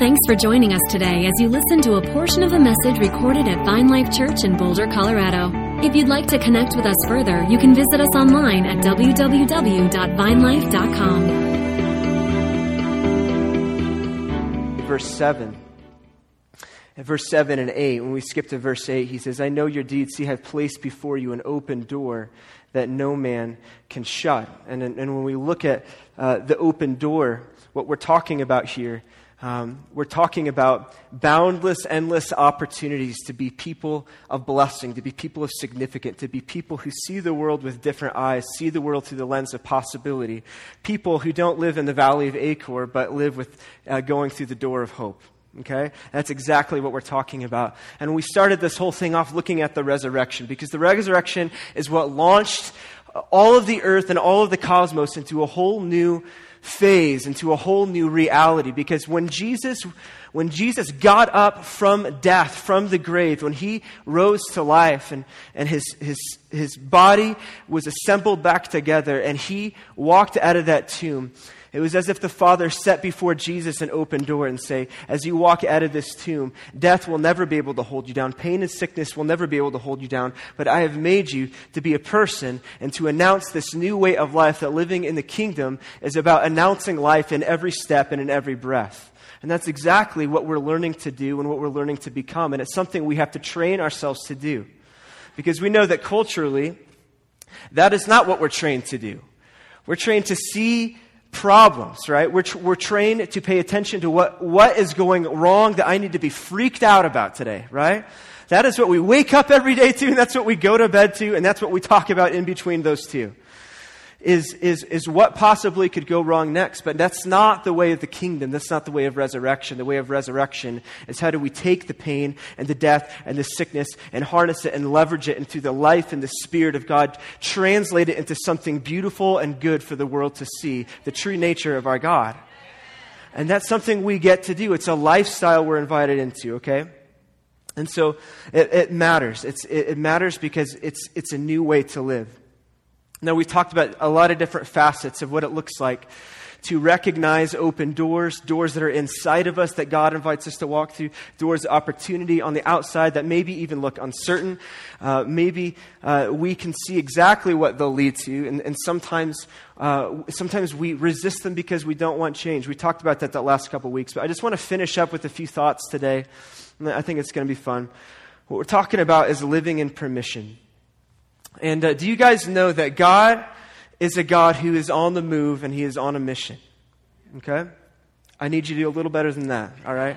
Thanks for joining us today as you listen to a portion of a message recorded at Vine Life Church in Boulder, Colorado. If you'd like to connect with us further, you can visit us online at www.vinelife.com. Verse 7. At verse 7 and 8, when we skip to verse 8, he says, I know your deeds. See, I've placed before you an open door that no man can shut. And, and when we look at uh, the open door, what we're talking about here, um, we're talking about boundless, endless opportunities to be people of blessing, to be people of significance, to be people who see the world with different eyes, see the world through the lens of possibility, people who don't live in the valley of Achor, but live with uh, going through the door of hope. Okay? That's exactly what we're talking about. And we started this whole thing off looking at the resurrection because the resurrection is what launched all of the earth and all of the cosmos into a whole new phase, into a whole new reality. Because when Jesus, when Jesus got up from death, from the grave, when he rose to life and, and his, his, his body was assembled back together and he walked out of that tomb, it was as if the Father set before Jesus an open door and say, as you walk out of this tomb, death will never be able to hold you down. Pain and sickness will never be able to hold you down. But I have made you to be a person and to announce this new way of life that living in the kingdom is about announcing life in every step and in every breath. And that's exactly what we're learning to do and what we're learning to become. And it's something we have to train ourselves to do. Because we know that culturally, that is not what we're trained to do. We're trained to see problems, right? We're, we're trained to pay attention to what, what is going wrong that I need to be freaked out about today, right? That is what we wake up every day to, and that's what we go to bed to, and that's what we talk about in between those two is, is, is what possibly could go wrong next. But that's not the way of the kingdom. That's not the way of resurrection. The way of resurrection is how do we take the pain and the death and the sickness and harness it and leverage it into the life and the spirit of God, translate it into something beautiful and good for the world to see, the true nature of our God. And that's something we get to do. It's a lifestyle we're invited into, okay? And so it, it matters. It's, it, it matters because it's, it's a new way to live. Now, we've talked about a lot of different facets of what it looks like to recognize open doors, doors that are inside of us that God invites us to walk through, doors of opportunity on the outside that maybe even look uncertain. Uh, maybe uh, we can see exactly what they'll lead to, and, and sometimes, uh, sometimes we resist them because we don't want change. We talked about that the last couple weeks, but I just want to finish up with a few thoughts today. I think it's going to be fun. What we're talking about is living in permission. And uh, do you guys know that God is a God who is on the move and he is on a mission? Okay? I need you to do a little better than that, all right?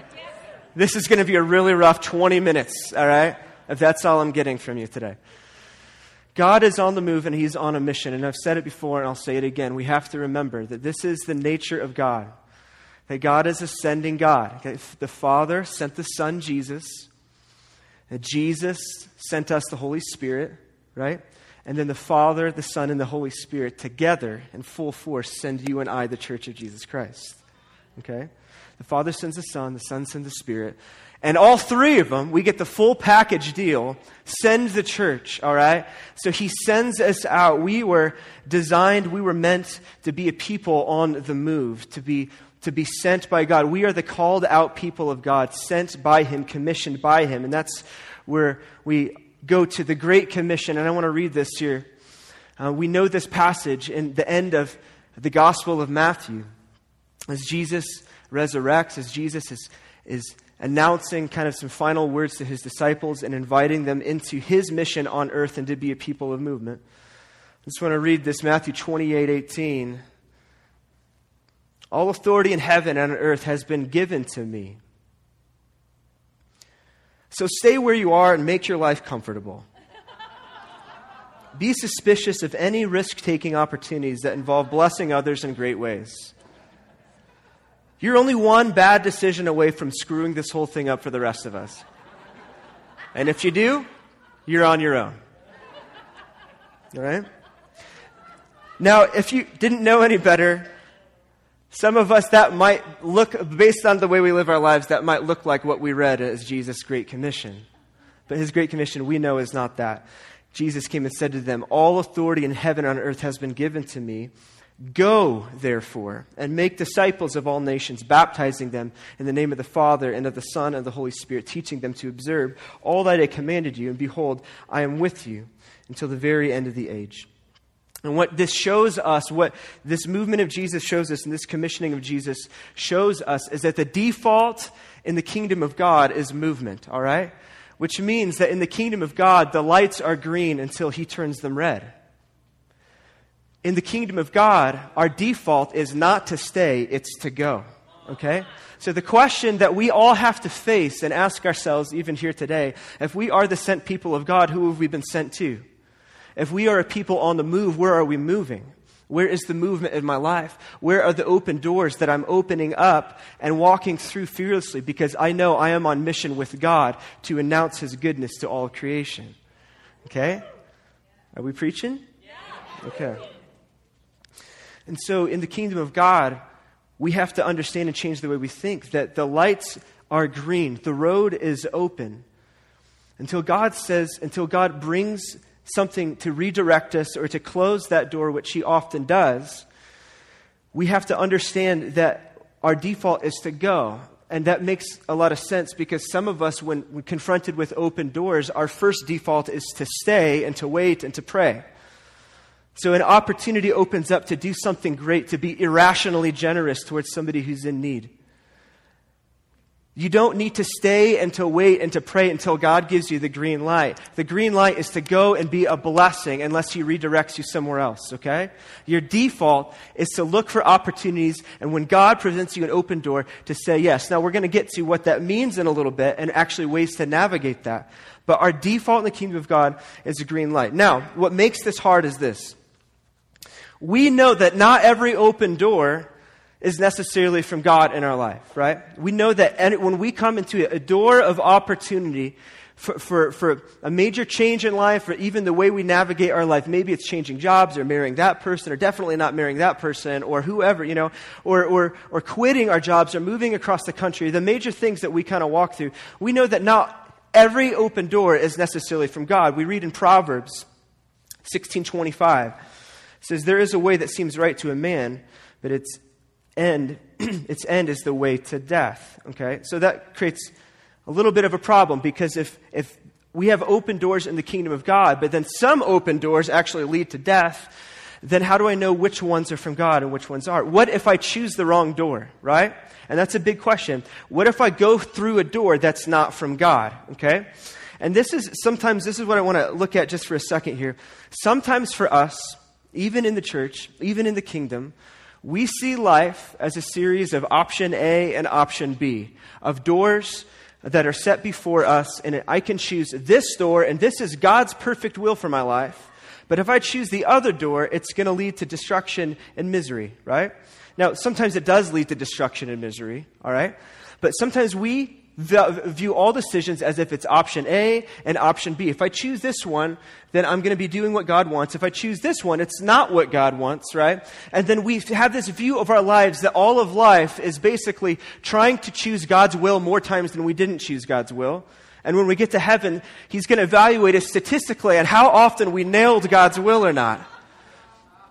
This is going to be a really rough 20 minutes, all right? If that's all I'm getting from you today. God is on the move and he's on a mission. And I've said it before and I'll say it again. We have to remember that this is the nature of God. That God is a sending God. The Father sent the Son, Jesus. Jesus sent us the Holy Spirit right? And then the Father, the Son, and the Holy Spirit together in full force send you and I, the church of Jesus Christ. Okay? The Father sends the Son, the Son sends the Spirit. And all three of them, we get the full package deal, send the church, all right? So he sends us out. We were designed, we were meant to be a people on the move, to be, to be sent by God. We are the called out people of God, sent by him, commissioned by him. And that's where we go to the Great Commission, and I want to read this here. Uh, we know this passage in the end of the Gospel of Matthew. As Jesus resurrects, as Jesus is, is announcing kind of some final words to his disciples and inviting them into his mission on earth and to be a people of movement. I just want to read this Matthew 28 18. All authority in heaven and on earth has been given to me. So stay where you are and make your life comfortable. Be suspicious of any risk taking opportunities that involve blessing others in great ways. You're only one bad decision away from screwing this whole thing up for the rest of us. And if you do, you're on your own. All right? Now, if you didn't know any better, some of us, that might look, based on the way we live our lives, that might look like what we read as Jesus' Great Commission. But his Great Commission, we know, is not that. Jesus came and said to them, All authority in heaven and on earth has been given to me. Go, therefore, and make disciples of all nations, baptizing them in the name of the Father and of the Son and of the Holy Spirit, teaching them to observe all that I commanded you. And behold, I am with you until the very end of the age. And what this shows us, what this movement of Jesus shows us, and this commissioning of Jesus shows us, is that the default in the kingdom of God is movement, all right? Which means that in the kingdom of God, the lights are green until he turns them red in the kingdom of God, our default is not to stay, it's to go. Okay? So the question that we all have to face and ask ourselves, even here today, if we are the sent people of God, who have we been sent to? If we are a people on the move, where are we moving? Where is the movement in my life? Where are the open doors that I'm opening up and walking through fearlessly because I know I am on mission with God to announce His goodness to all creation? Okay? Are we preaching? Okay. And so, in the kingdom of God, we have to understand and change the way we think that the lights are green, the road is open. Until God says, until God brings something to redirect us or to close that door, which He often does, we have to understand that our default is to go. And that makes a lot of sense because some of us, when, when confronted with open doors, our first default is to stay and to wait and to pray. So an opportunity opens up to do something great, to be irrationally generous towards somebody who's in need. You don't need to stay and to wait and to pray until God gives you the green light. The green light is to go and be a blessing unless He redirects you somewhere else, okay? Your default is to look for opportunities and when God presents you an open door to say yes. Now we're going to get to what that means in a little bit and actually ways to navigate that. But our default in the kingdom of God is a green light. Now, what makes this hard is this we know that not every open door is necessarily from God in our life, right? We know that when we come into a door of opportunity for, for, for a major change in life, or even the way we navigate our life, maybe it's changing jobs or marrying that person, or definitely not marrying that person, or whoever, you know, or, or, or quitting our jobs or moving across the country, the major things that we kind of walk through, we know that not every open door is necessarily from God. We read in Proverbs 1625 it says, There is a way that seems right to a man, but its end, its end is the way to death. Okay? So that creates a little bit of a problem because if, if we have open doors in the kingdom of God, but then some open doors actually lead to death, then how do I know which ones are from God and which ones aren't? What if I choose the wrong door, right? And that's a big question. What if I go through a door that's not from God, okay? And this is sometimes, this is what I want to look at just for a second here. Sometimes for us, even in the church, even in the kingdom, we see life as a series of option A and option B, of doors that are set before us, and I can choose this door, and this is God's perfect will for my life. But if I choose the other door, it's going to lead to destruction and misery, right? Now, sometimes it does lead to destruction and misery, all right? But sometimes we view all decisions as if it's option A and option B. If I choose this one, then I'm going to be doing what God wants. If I choose this one, it's not what God wants, right? And then we have this view of our lives that all of life is basically trying to choose God's will more times than we didn't choose God's will. And when we get to heaven, He's going to evaluate us statistically on how often we nailed God's will or not.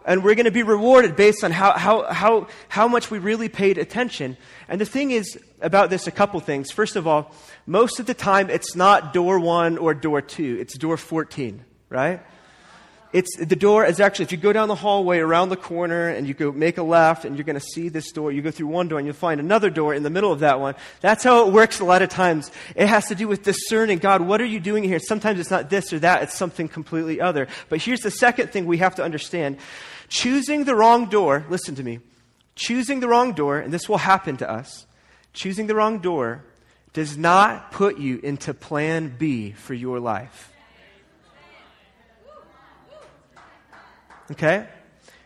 And we're going to be rewarded based on how, how, how, how much we really paid attention. And the thing is about this a couple things. First of all, most of the time it's not door one or door two, it's door 14, right? It's the door is actually, if you go down the hallway around the corner and you go make a left and you're going to see this door, you go through one door and you'll find another door in the middle of that one. That's how it works a lot of times. It has to do with discerning God, what are you doing here? Sometimes it's not this or that, it's something completely other. But here's the second thing we have to understand choosing the wrong door, listen to me, choosing the wrong door, and this will happen to us, choosing the wrong door does not put you into plan B for your life. Okay?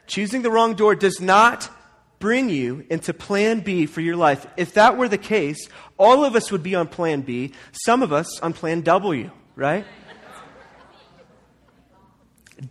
Choosing the wrong door does not bring you into plan B for your life. If that were the case, all of us would be on plan B, some of us on plan W, right?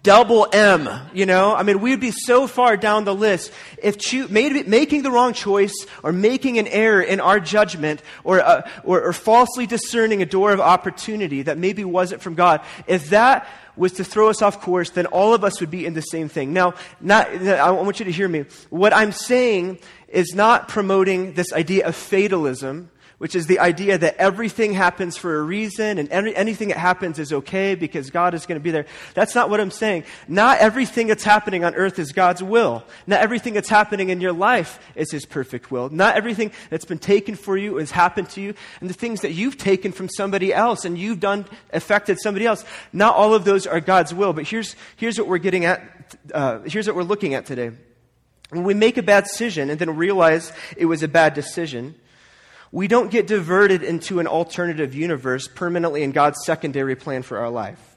double M, you know? I mean, we'd be so far down the list if cho- made, making the wrong choice or making an error in our judgment or, uh, or, or falsely discerning a door of opportunity that maybe wasn't from God, if that was to throw us off course, then all of us would be in the same thing. Now, not, I want you to hear me. What I'm saying is not promoting this idea of fatalism which is the idea that everything happens for a reason and any, anything that happens is okay because God is going to be there. That's not what I'm saying. Not everything that's happening on earth is God's will. Not everything that's happening in your life is His perfect will. Not everything that's been taken for you has happened to you. And the things that you've taken from somebody else and you've done affected somebody else, not all of those are God's will. But here's, here's what we're getting at, uh, here's what we're looking at today. When we make a bad decision and then realize it was a bad decision, we don't get diverted into an alternative universe permanently in God's secondary plan for our life.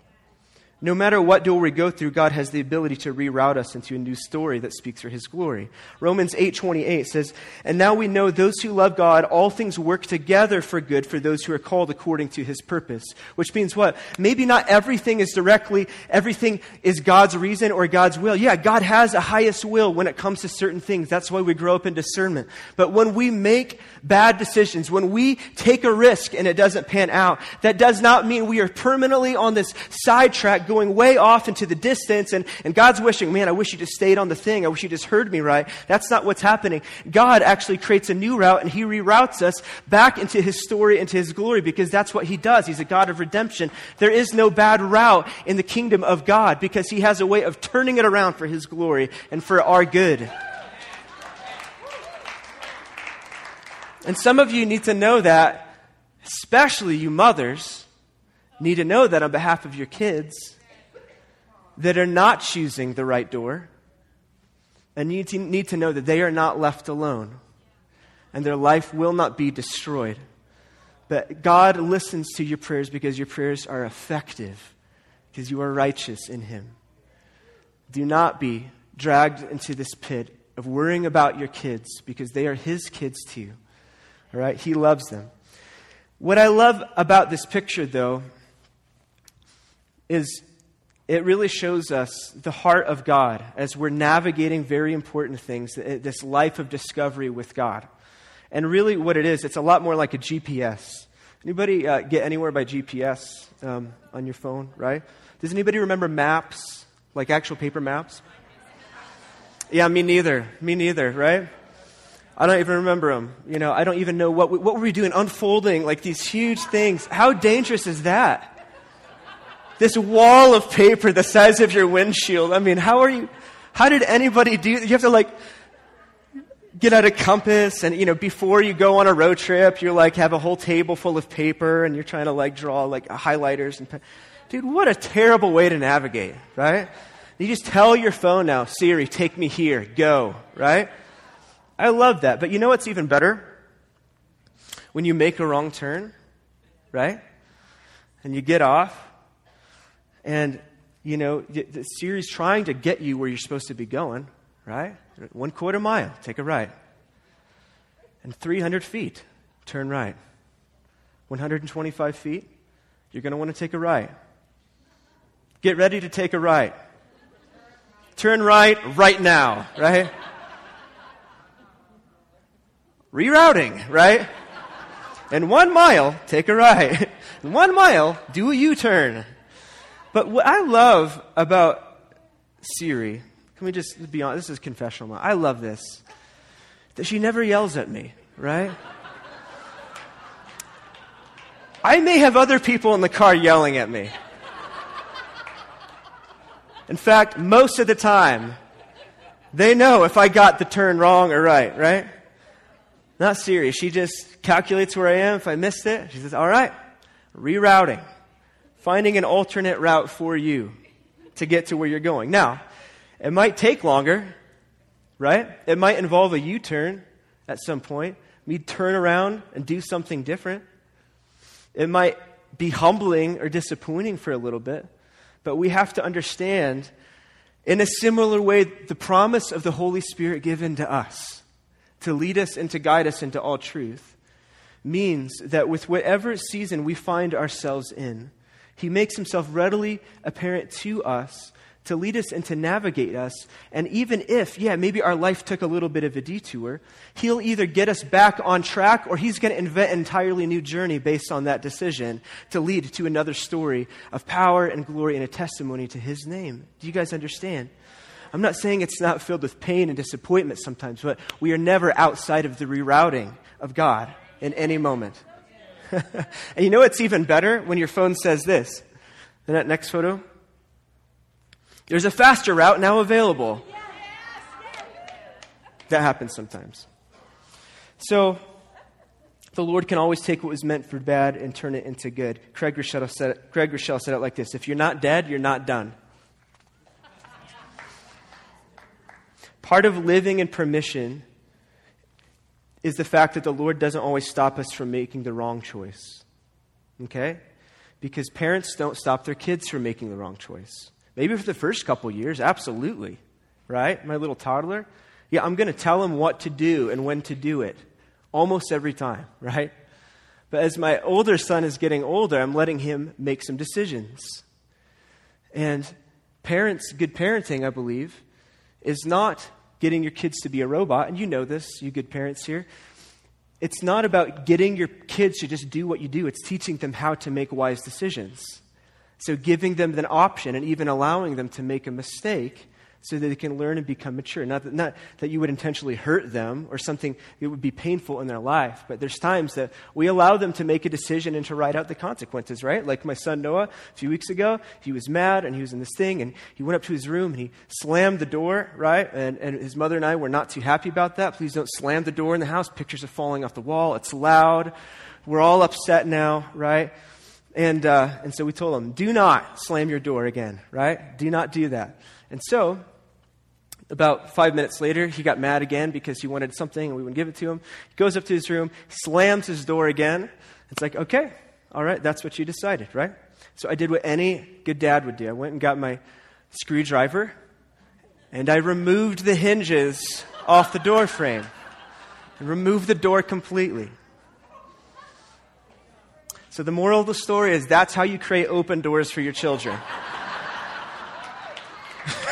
No matter what door we go through, God has the ability to reroute us into a new story that speaks for his glory. Romans 8:28 says, "And now we know those who love God, all things work together for good for those who are called according to his purpose." Which means what? Maybe not everything is directly everything is God's reason or God's will. Yeah, God has a highest will when it comes to certain things. That's why we grow up in discernment. But when we make bad decisions, when we take a risk and it doesn't pan out, that does not mean we are permanently on this sidetrack going way off into the distance, and, and God's wishing, man, I wish you just stayed on the thing. I wish you just heard me right. That's not what's happening. God actually creates a new route, and He reroutes us back into His story, into His glory, because that's what He does. He's a God of redemption. There is no bad route in the kingdom of God, because He has a way of turning it around for His glory and for our good. And some of you need to know that, especially you mothers, need to know that on behalf of your kids that are not choosing the right door. And you need to know that they are not left alone and their life will not be destroyed. But God listens to your prayers because your prayers are effective, because you are righteous in Him. Do not be dragged into this pit of worrying about your kids because they are His kids too. All right? He loves them. What I love about this picture, though, is it really shows us the heart of God as we're navigating very important things, this life of discovery with God. And really, what it is, it's a lot more like a GPS. Anybody uh, get anywhere by GPS um, on your phone, right? Does anybody remember maps, like actual paper maps? Yeah, me neither. Me neither, right? I don't even remember them. You know, I don't even know what we, what were we doing, unfolding like these huge things. How dangerous is that? This wall of paper the size of your windshield. I mean, how are you, how did anybody do, you have to like, get out a compass and you know before you go on a road trip you're like have a whole table full of paper and you're trying to like draw like highlighters and dude what a terrible way to navigate right? You just tell your phone now siri take me here go right? I love that but you know what's even better? When you make a wrong turn right? And you get off and, you know, the Siri's trying to get you where you're supposed to be going, right? One quarter mile, take a right. And 300 feet, turn right. 125 feet, you're going to want to take a right. Get ready to take a right. Turn right right now, right? Rerouting, right? And one mile, take a right. one mile, do a U turn. But what I love about Siri, can we just be honest? This is confessional. I love this. That she never yells at me, right? I may have other people in the car yelling at me. In fact, most of the time, they know if I got the turn wrong or right, right? Not Siri. She just calculates where I am. If I missed it, she says, all right, rerouting finding an alternate route for you to get to where you're going. Now, it might take longer, right? It might involve a U turn at some point. Me turn around and do something different. It might be humbling or disappointing for a little bit, but we have to understand in a similar way the promise of the Holy Spirit given to us to lead us and to guide us into all truth means that with whatever season we find ourselves in, he makes himself readily apparent to us to lead us and to navigate us. And even if, yeah, maybe our life took a little bit of a detour, He'll either get us back on track or He's going to invent an entirely new journey based on that decision to lead to another story of power and glory and a testimony to His name. Do you guys understand? I'm not saying it's not filled with pain and disappointment sometimes, but we are never outside of the rerouting of God in any moment. and you know what's even better? When your phone says this. In that next photo, there's a faster route now available. That happens sometimes. So, the Lord can always take what was meant for bad and turn it into good. Craig Groeschel said, Craig Groeschel said it like this If you're not dead, you're not done. Part of living in permission is the fact that the Lord doesn't always stop us from making the wrong choice. Okay? Because parents don't stop their kids from making the wrong choice. Maybe for the first couple years, absolutely. Right? My little toddler. Yeah, I'm going to tell him what to do and when to do it almost every time, right? But as my older son is getting older, I'm letting him make some decisions. And parents, good parenting, I believe, is not getting your kids to be a robot. And you know this, you good parents here. It's not about getting your kids to just do what you do, it's teaching them how to make wise decisions. So, giving them an option and even allowing them to make a mistake so that they can learn and become mature. Not that, not that you would intentionally hurt them or something that would be painful in their life, but there's times that we allow them to make a decision and to write out the consequences, right? Like my son Noah a few weeks ago, he was mad and he was in this thing and he went up to his room and he slammed the door, right? And, and his mother and I were not too happy about that. Please don't slam the door in the house. Pictures are falling off the wall. It's loud. We're all upset now, right? And, uh, and so we told him, do not slam your door again, right? Do not do that. And so, about five minutes later, he got mad again because he wanted something and we wouldn't give it to him. He goes up to his room, slams his door again. It's like, okay, all right, that's what you decided, right? So I did what any good dad would do. I went and got my screwdriver and I removed the hinges off the door frame and removed the door completely. So the moral of the story is that's how you create open doors for your children.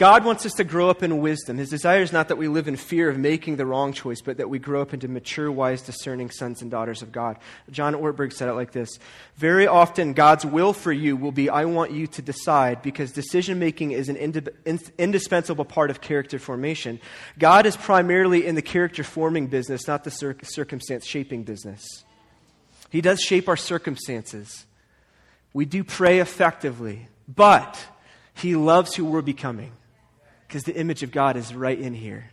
God wants us to grow up in wisdom. His desire is not that we live in fear of making the wrong choice, but that we grow up into mature, wise, discerning sons and daughters of God. John Ortberg said it like this Very often, God's will for you will be, I want you to decide, because decision making is an indispensable part of character formation. God is primarily in the character forming business, not the cir- circumstance shaping business. He does shape our circumstances. We do pray effectively, but He loves who we're becoming because the image of God is right in here.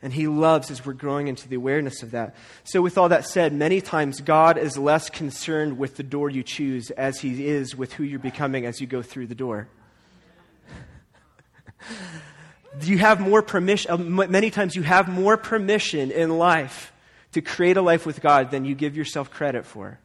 And He loves as we're growing into the awareness of that. So, with all that said, many times God is less concerned with the door you choose as He is with who you're becoming as you go through the door. you have more permission, uh, many times you have more permission in life to create a life with God than you give yourself credit for.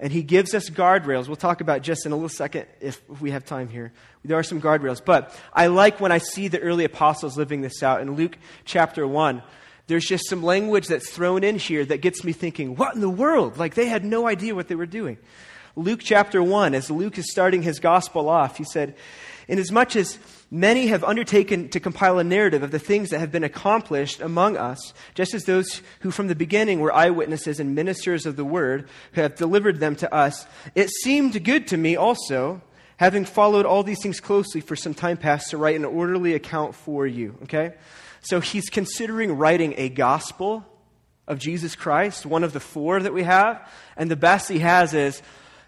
And he gives us guardrails. We'll talk about just in a little second if, if, we have time here. There are some guardrails. But I like when I see the early apostles living this out. In Luke chapter 1, there's just some language that's thrown in here that gets me thinking, what in the world? Like they had no idea what they were doing. Luke chapter 1, as Luke is starting his gospel off, he said, Inasmuch as Many have undertaken to compile a narrative of the things that have been accomplished among us, just as those who from the beginning were eyewitnesses and ministers of the word who have delivered them to us. It seemed good to me also, having followed all these things closely for some time past, to write an orderly account for you. Okay? So he's considering writing a gospel of Jesus Christ, one of the four that we have. And the best he has is,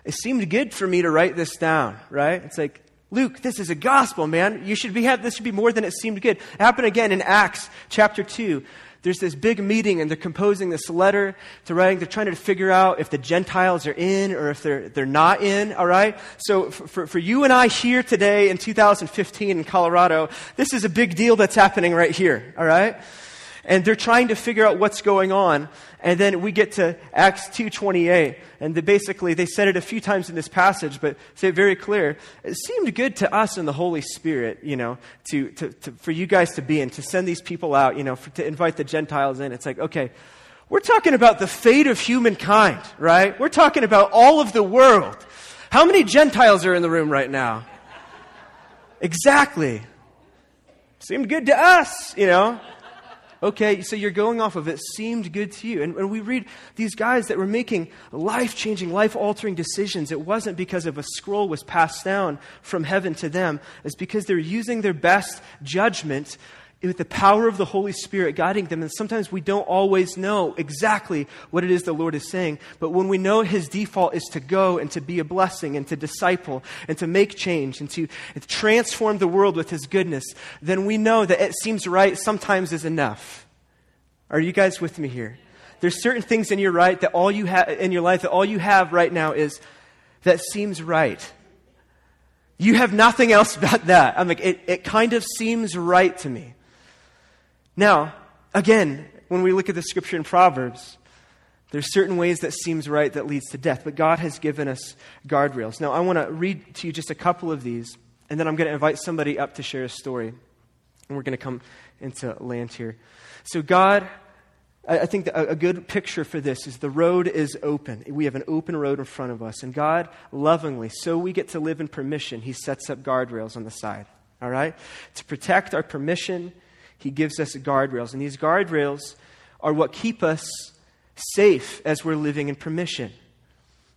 it seemed good for me to write this down, right? It's like, Luke, this is a gospel, man. You should be have, this should be more than it seemed good. It happened again in Acts chapter 2. There's this big meeting and they're composing this letter to writing. They're trying to figure out if the Gentiles are in or if they're, they're not in, all right? So for, for you and I here today in 2015 in Colorado, this is a big deal that's happening right here, all right? And they're trying to figure out what's going on. And then we get to Acts 2.28, and basically, they said it a few times in this passage, but say it very clear. It seemed good to us and the Holy Spirit, you know, to, to, to for you guys to be in, to send these people out, you know, for, to invite the Gentiles in. It's like, okay, we're talking about the fate of humankind, right? We're talking about all of the world. How many Gentiles are in the room right now? Exactly. Seemed good to us, you know. Okay, so you're going off of it seemed good to you. And when we read these guys that were making life changing, life altering decisions, it wasn't because of a scroll was passed down from heaven to them. It's because they're using their best judgment with the power of the Holy Spirit guiding them. And sometimes we don't always know exactly what it is the Lord is saying. But when we know His default is to go and to be a blessing and to disciple and to make change and to transform the world with His goodness, then we know that it seems right sometimes is enough. Are you guys with me here? There's certain things in your right that all you have in your life that all you have right now is that seems right. You have nothing else but that. I'm like, it, it kind of seems right to me. Now, again, when we look at the scripture in Proverbs, there's certain ways that seems right that leads to death, but God has given us guardrails. Now, I want to read to you just a couple of these, and then I'm going to invite somebody up to share a story. And we're going to come into land here. So, God, I think a good picture for this is the road is open. We have an open road in front of us. And God, lovingly, so we get to live in permission, He sets up guardrails on the side. All right? To protect our permission he gives us guardrails. And these guardrails are what keep us safe as we're living in permission.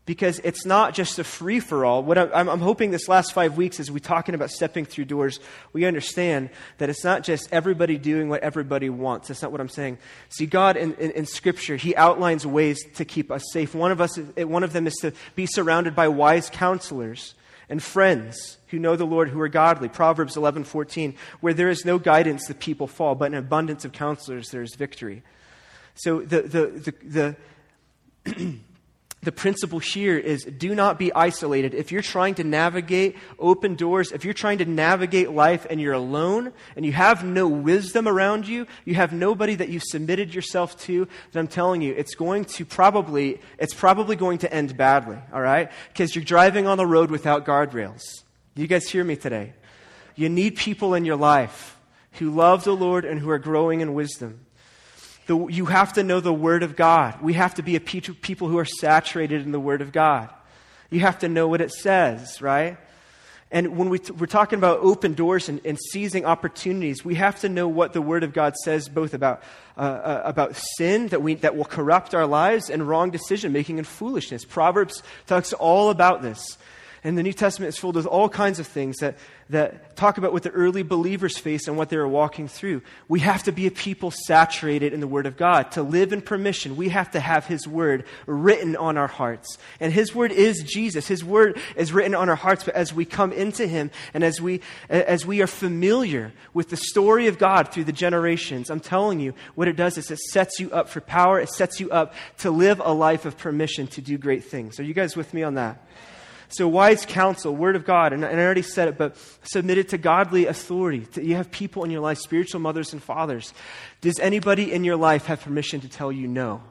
Because it's not just a free for all. What I'm, I'm, hoping this last five weeks, as we're talking about stepping through doors, we understand that it's not just everybody doing what everybody wants. That's not what I'm saying. See, God in, in, in Scripture, He outlines ways to keep us safe. One of, us, one of them is to be surrounded by wise counselors and friends who know the Lord who are godly. Proverbs 11:14, where there is no guidance the people fall, but in abundance of counselors there is victory. So the the the, the the principle here is do not be isolated. If you're trying to navigate open doors, if you're trying to navigate life and you're alone and you have no wisdom around you, you have nobody that you've submitted yourself to, then I'm telling you, it's going to probably, it's probably going to end badly, all right? Because you're driving on the road without guardrails. Do you guys hear me today? You need people in your life who love the Lord and who are growing in wisdom. The, you have to know the Word of God. We have to be a people who are saturated in the Word of God. You have to know what it says, right? And when we t- we're talking about open doors and, and, seizing opportunities, we have to know what the Word of God says both about, uh, uh, about sin that, we, that will corrupt our lives and wrong decision making and foolishness. Proverbs talks all about this. And the New Testament is filled with all kinds of things that, that talk about what the early believers faced and what they were walking through. We have to be a people saturated in the Word of God. To live in permission, we have to have His Word written on our hearts. And His Word is Jesus. His Word is written on our hearts, but as we come into Him and as we, as we are familiar with the story of God through the generations, I'm telling you, what it does is it sets you up for power. It sets you up to live a life of permission to do great things. Are you guys with me on that? So, wise counsel, word of God, and, and I already said it, but submitted to godly authority. You have people in your life, spiritual mothers and fathers. Does anybody in your life have permission to tell you no?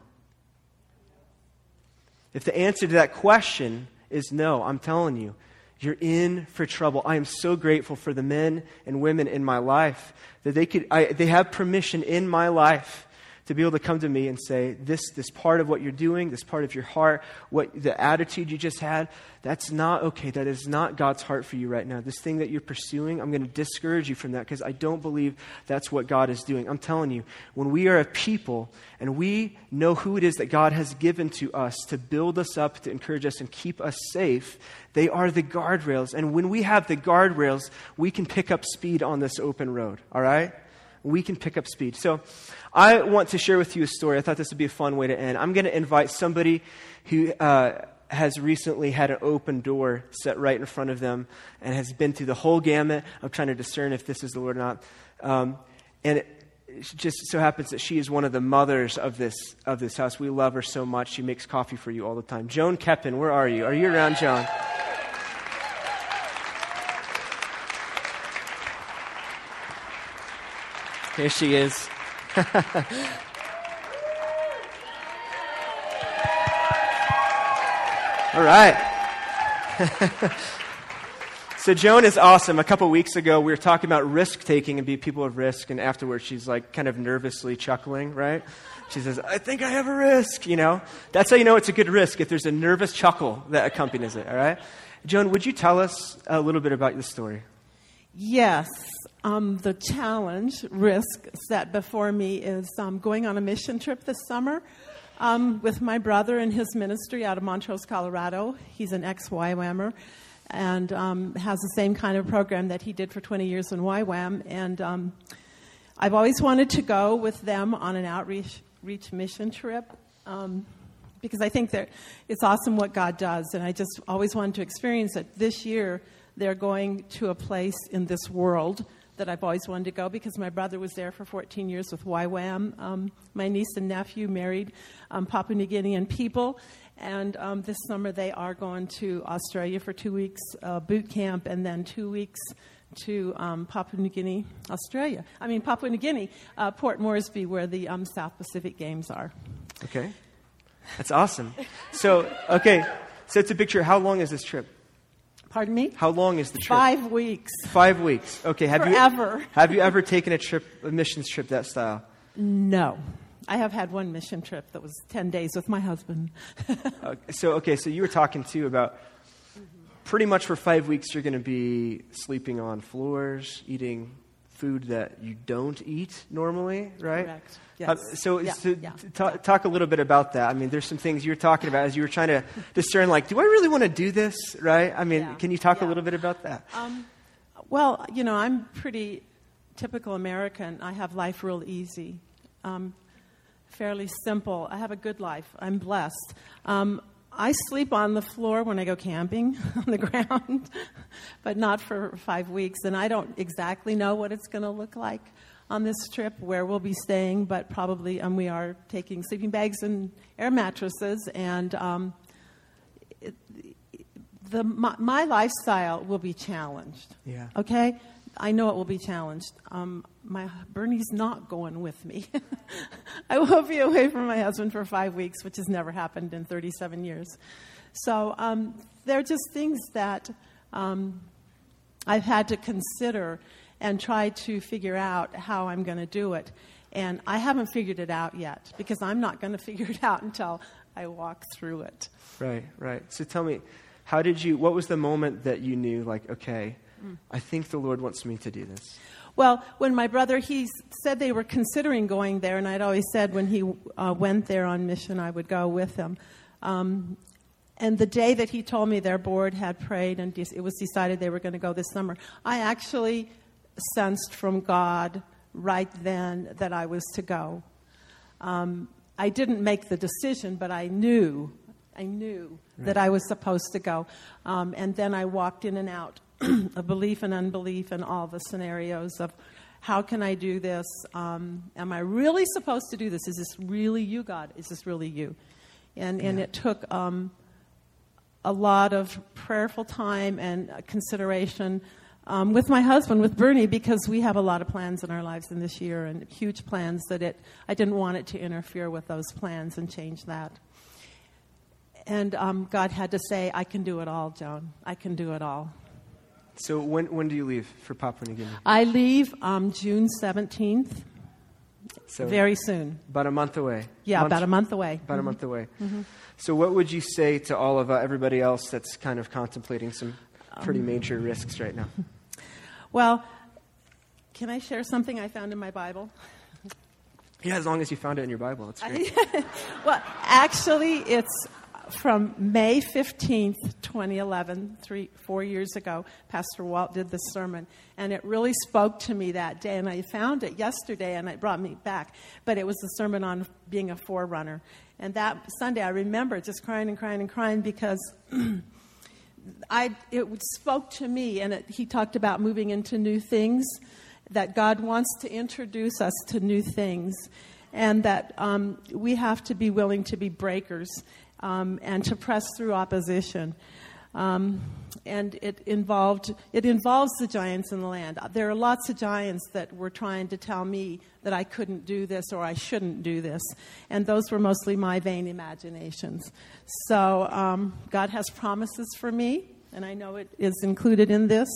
If the answer to that question is no, I'm telling you, you're in for trouble. I am so grateful for the men and women in my life that they, could, I, they have permission in my life to be able to come to me and say, this, this part of what you're doing, this part of your heart, what the attitude you just had, that's not okay. That is not God's heart for you right now. This thing that you're pursuing, I'm going to discourage you from that because I don't believe that's what God is doing. I'm telling you, when we are a people and we know who it is that God has given to us to build us up, to encourage us, and keep us safe, they are the guardrails. And when we have the guardrails, we can pick up speed on this open road, all right? We can pick up speed. So, I want to share with you a story. I thought this would be a fun way to end. I'm going to invite somebody who uh, has recently had an open door set right in front of them and has been through the whole gamut of trying to discern if this is the Lord or not. Um, and it just so happens that she is one of the mothers of this, of this house. We love her so much. She makes coffee for you all the time. Joan Keppen, where are you? Are you around, Joan? Here she is. All right. so Joan is awesome. A couple weeks ago, we were talking about risk taking and be people of risk, and afterwards, she's like kind of nervously chuckling, right? She says, "I think I have a risk." You know, that's how you know it's a good risk if there's a nervous chuckle that accompanies it. All right, Joan, would you tell us a little bit about your story? Yes. Um, the challenge, risk set before me is um, going on a mission trip this summer um, with my brother and his ministry out of Montrose, Colorado. He's an ex YWAMer and um, has the same kind of program that he did for 20 years in YWAM. And um, I've always wanted to go with them on an outreach reach mission trip um, because I think that it's awesome what God does. And I just always wanted to experience it. This year, they're going to a place in this world that I've always wanted to go because my brother was there for 14 years with YWAM. Um, my niece and nephew married um, Papua New Guinean people. And um, this summer they are going to Australia for two weeks uh, boot camp and then two weeks to um, Papua New Guinea, Australia. I mean, Papua New Guinea, uh, Port Moresby, where the um, South Pacific Games are. Okay. That's awesome. So, okay, so it's a picture. How long is this trip? Pardon me? How long is the trip? Five weeks. Five weeks. Okay. Have Forever. you have you ever taken a trip, a missions trip that style? No. I have had one mission trip that was 10 days with my husband. Uh, so okay, so you were talking too about pretty much for five weeks you're going to be sleeping on floors, eating food that you don't eat normally, right? Correct. Uh, Yes. so, Yeah, so yeah, t- ta- talk a little bit about that. I mean, there's some things you were talking about as you were trying to discern, like, do I really want to do this, right? I mean, Yeah, can you talk a little bit about that? Um, well, you know, I'm pretty typical American. I have life real easy, um, fairly simple. I have a good life. I'm blessed. Um, I sleep on the floor when I go camping on the ground, but not for five weeks. And I don't exactly know what it's going to look like on this trip, where we'll be staying, but probably um, we are taking sleeping bags and air mattresses. And um, the, my, my lifestyle will be challenged. Yeah. Okay? I know it will be challenged. Um, my Bernie's not going with me. I will be away from my husband for five weeks, which has never happened in 37 years. So um, they're just things that um, I've had to consider and try to figure out how I'm going to do it. And I haven't figured it out yet because I'm not going to figure it out until I walk through it. Right, right. So tell me, how did you, what was the moment that you knew, like, okay, I think the Lord wants me to do this? Well, when my brother, he said they were considering going there, and I'd always said when he uh, went there on mission, I would go with him. Um, and the day that he told me their board had prayed and it was decided they were going to go this summer, I actually sensed from God right then that I was to go. Um, I didn't make the decision, but I knew, I knew that I was supposed to go. Um, and then I walked in and out of belief and unbelief and all the scenarios of how can I do this? Um, am I really supposed to do this? Is this really you, God? Is this really you? And, and it took um, a lot of prayerful time and uh, consideration um, with my husband, with Bernie, because we have a lot of plans in our lives in this year and huge plans that it, I didn't want it to interfere with those plans and change that. And um, God had to say, I can do it all, Joan. I can do it all. So when, when do you leave for Papua New Guinea? I leave um, June 17th, So very soon. about a month away. Yeah, Month- about a month away. About a month away. So, what would you say to all of uh, everybody else that's kind of contemplating some pretty Um, major risks right now? Well, can I share something I found in my Bible? Yeah, as long as you found it in your Bible, it's great. Well, actually, it's from May 15th, 2011, three, four years ago. Pastor Walt did this sermon, and it really spoke to me that day. And I found it yesterday, and it brought me back. But it was the sermon on being a forerunner. And that Sunday, I remember just crying and crying and crying because I, it spoke to me, and it, he talked about moving into new things, that God wants to introduce us to new things, and that um, we have to be willing to be breakers um, and to press through opposition. Um, and it involved it involves the giants in the land. There are lots of giants that were trying to tell me that I couldn't do this or I shouldn't do this, and those were mostly my vain imaginations. So um, God has promises for me, and I know it is included in this.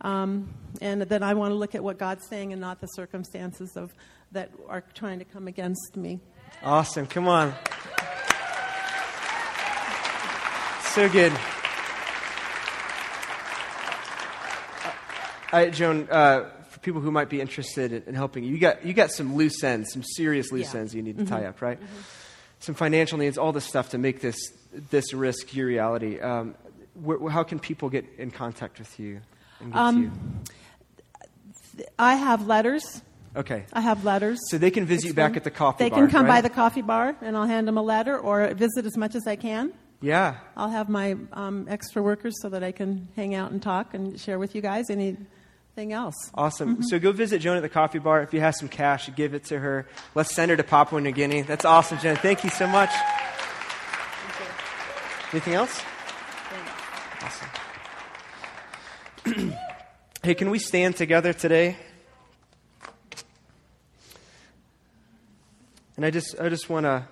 Um, and then I want to look at what God's saying and not the circumstances of that are trying to come against me. Awesome. Come on. So good. All right, Joan, uh, for people who might be interested in, in, helping you, you got, you got some loose ends, some serious loose yeah. ends you need to mm-hmm. tie up, right? Mm-hmm. Some financial needs, all this stuff to make this, this risk your reality. Um, wh- how can people get in contact with you and get um, to you? I have letters. Okay. I have letters. So they can visit it's you back at the coffee they bar. They can come right? by the coffee bar, and I'll hand them a letter or visit as much as I can. Yeah. I'll have my um, extra workers so that I can hang out and talk and share with you guys anything else. Awesome. Mm-hmm. So go visit Joan at the coffee bar. If you have some cash, give it to her. Let's send her to Papua New Guinea. That's awesome, Jen. Thank you so much. Anything else? Awesome. hey, can we stand together today? And I just, I just want to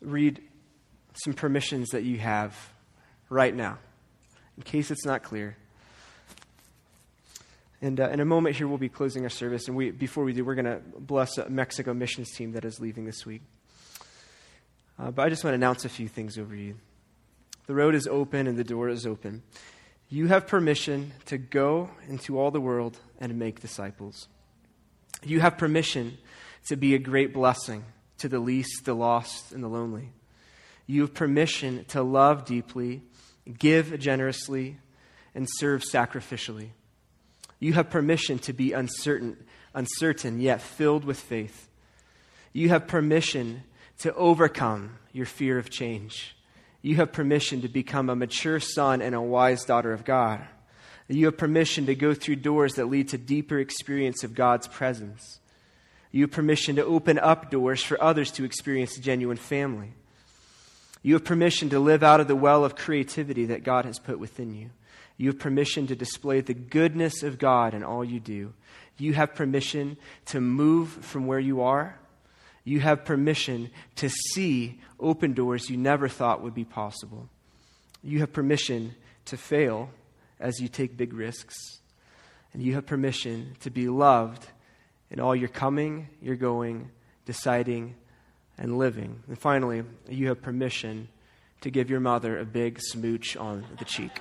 read some permissions that you have right now, in case it's not clear. And uh, in a moment here, we'll be closing our service. And we, before we do, we're going to bless a Mexico missions team that is leaving this week. Uh, but I just want to announce a few things over you. The road is open and the door is open. You have permission to go into all the world and make disciples. You have permission to be a great blessing to the least, the lost, and the lonely. You have permission to love deeply, give generously, and serve sacrificially. You have permission to be uncertain, uncertain yet filled with faith. You have permission to overcome your fear of change. You have permission to become a mature son and a wise daughter of God. You have permission to go through doors that lead to deeper experience of God's presence. You have permission to open up doors for others to experience genuine family. You have permission to live out of the well of creativity that God has put within you. You have permission to display the goodness of God in all you do. You have permission to move from where you are. You have permission to see open doors you never thought would be possible. You have permission to fail as you take big risks. And you have permission to be loved in all your coming, your going, deciding, and living. And finally, you have permission to give your mother a big smooch on the cheek.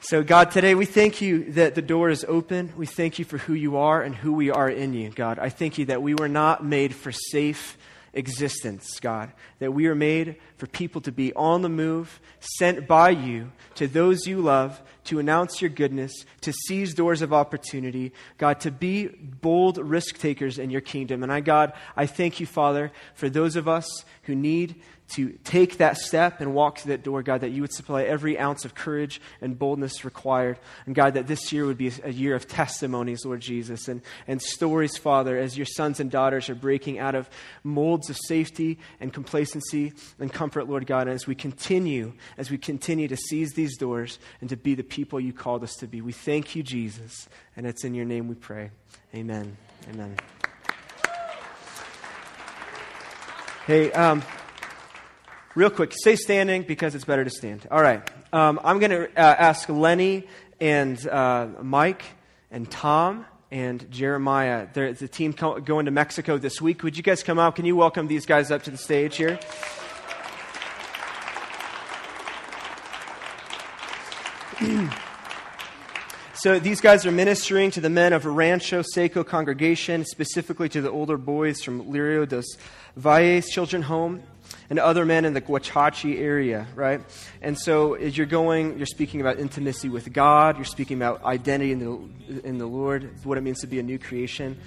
So, God, today we thank you that the door is open. We thank you for who you are and who we are in you, God. I thank you that we were not made for safe existence, God. That we are made for people to be on the move, sent by you to those you love, to announce your goodness, to seize doors of opportunity, God, to be bold risk takers in your kingdom. And I, God, I thank you, Father, for those of us who need to take that step and walk through that door, God, that you would supply every ounce of courage and boldness required. And God, that this year would be a year of testimonies, Lord Jesus, and, and stories, Father, as your sons and daughters are breaking out of molds of safety and complacency and comfort, Lord God. And as we continue, as we continue to seize these doors and to be the people you called us to be, we thank you, Jesus. And it's in your name we pray. Amen. Amen. Hey, um, real quick, stay standing because it's better to stand. All right. Um, I'm going to uh, ask Lenny and uh, Mike and Tom and Jeremiah. They're the team co- going to Mexico this week. Would you guys come out? Can you welcome these guys up to the stage here? So these guys are ministering to the men of Rancho Seco congregation, specifically to the older boys from Lirio dos Valles Children Home and other men in the Guachachi area, right? And so as you're going, you're speaking about intimacy with God, you're speaking about identity in the, in the Lord, what it means to be a new creation.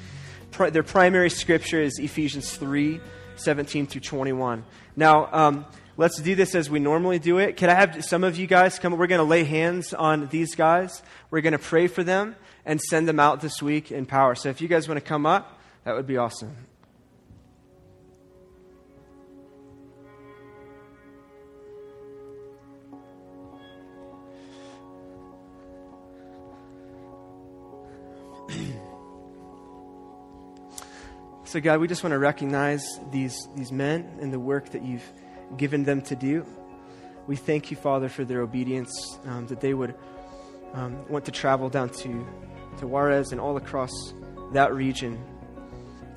Pri- their primary scripture is Ephesians 3 17 through 21. Now, um, let's do this as we normally do it. Can I have some of you guys come? We're going to lay hands on these guys. We're going to pray for them and send them out this week in power. So if you guys want to come up, that would be awesome. So, God, we just want to recognize these, these men and the work that you've given them to do. We thank you, Father, for their obedience, um, that they would um, want to travel down to, to Juarez and all across that region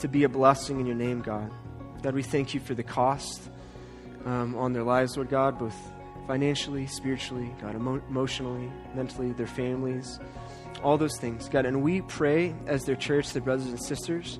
to be a blessing in your name, God. God, we thank you for the cost um, on their lives, Lord God, both financially, spiritually, God, emo- emotionally, mentally, their families, all those things, God. And we pray as their church, their brothers and sisters,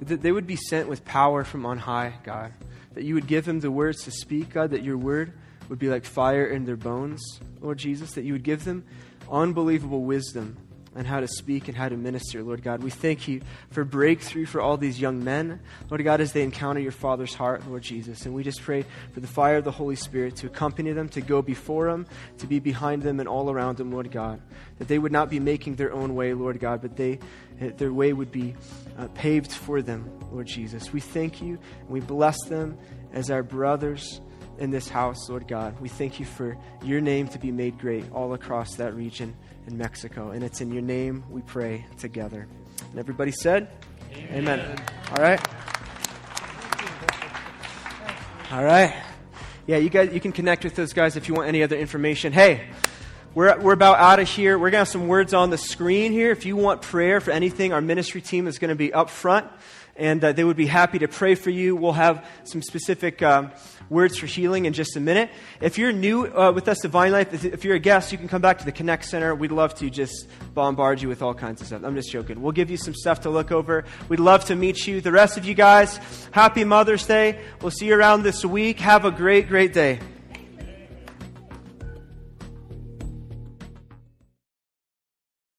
that they would be sent with power from on high, God. That you would give them the words to speak, God, that your word would be like fire in their bones, Lord Jesus, that you would give them unbelievable wisdom on how to speak and how to minister, Lord God. We thank you for breakthrough for all these young men, Lord God, as they encounter your Father's heart, Lord Jesus. And we just pray for the fire of the Holy Spirit to accompany them, to go before them, to be behind them and all around them, Lord God. That they would not be making their own way, Lord God, but they, their way would be uh, paved for them, Lord Jesus. We thank you and we bless them as our brothers in this house, Lord God. We thank you for your name to be made great all across that region in Mexico. And it's in your name we pray together. And everybody said, Amen. Amen. All right. All right. Yeah, you guys, you can connect with those guys if you want any other information. Hey, we're, we're about out of here. We're going to have some words on the screen here. If you want prayer for anything, our ministry team is going to be up front and uh, they would be happy to pray for you. We'll have some specific um, words for healing in just a minute. If you're new uh, with us to Vine Life, if you're a guest, you can come back to the Connect Center. We'd love to just bombard you with all kinds of stuff. I'm just joking. We'll give you some stuff to look over. We'd love to meet you. The rest of you guys, happy Mother's Day. We'll see you around this week. Have a great, great day.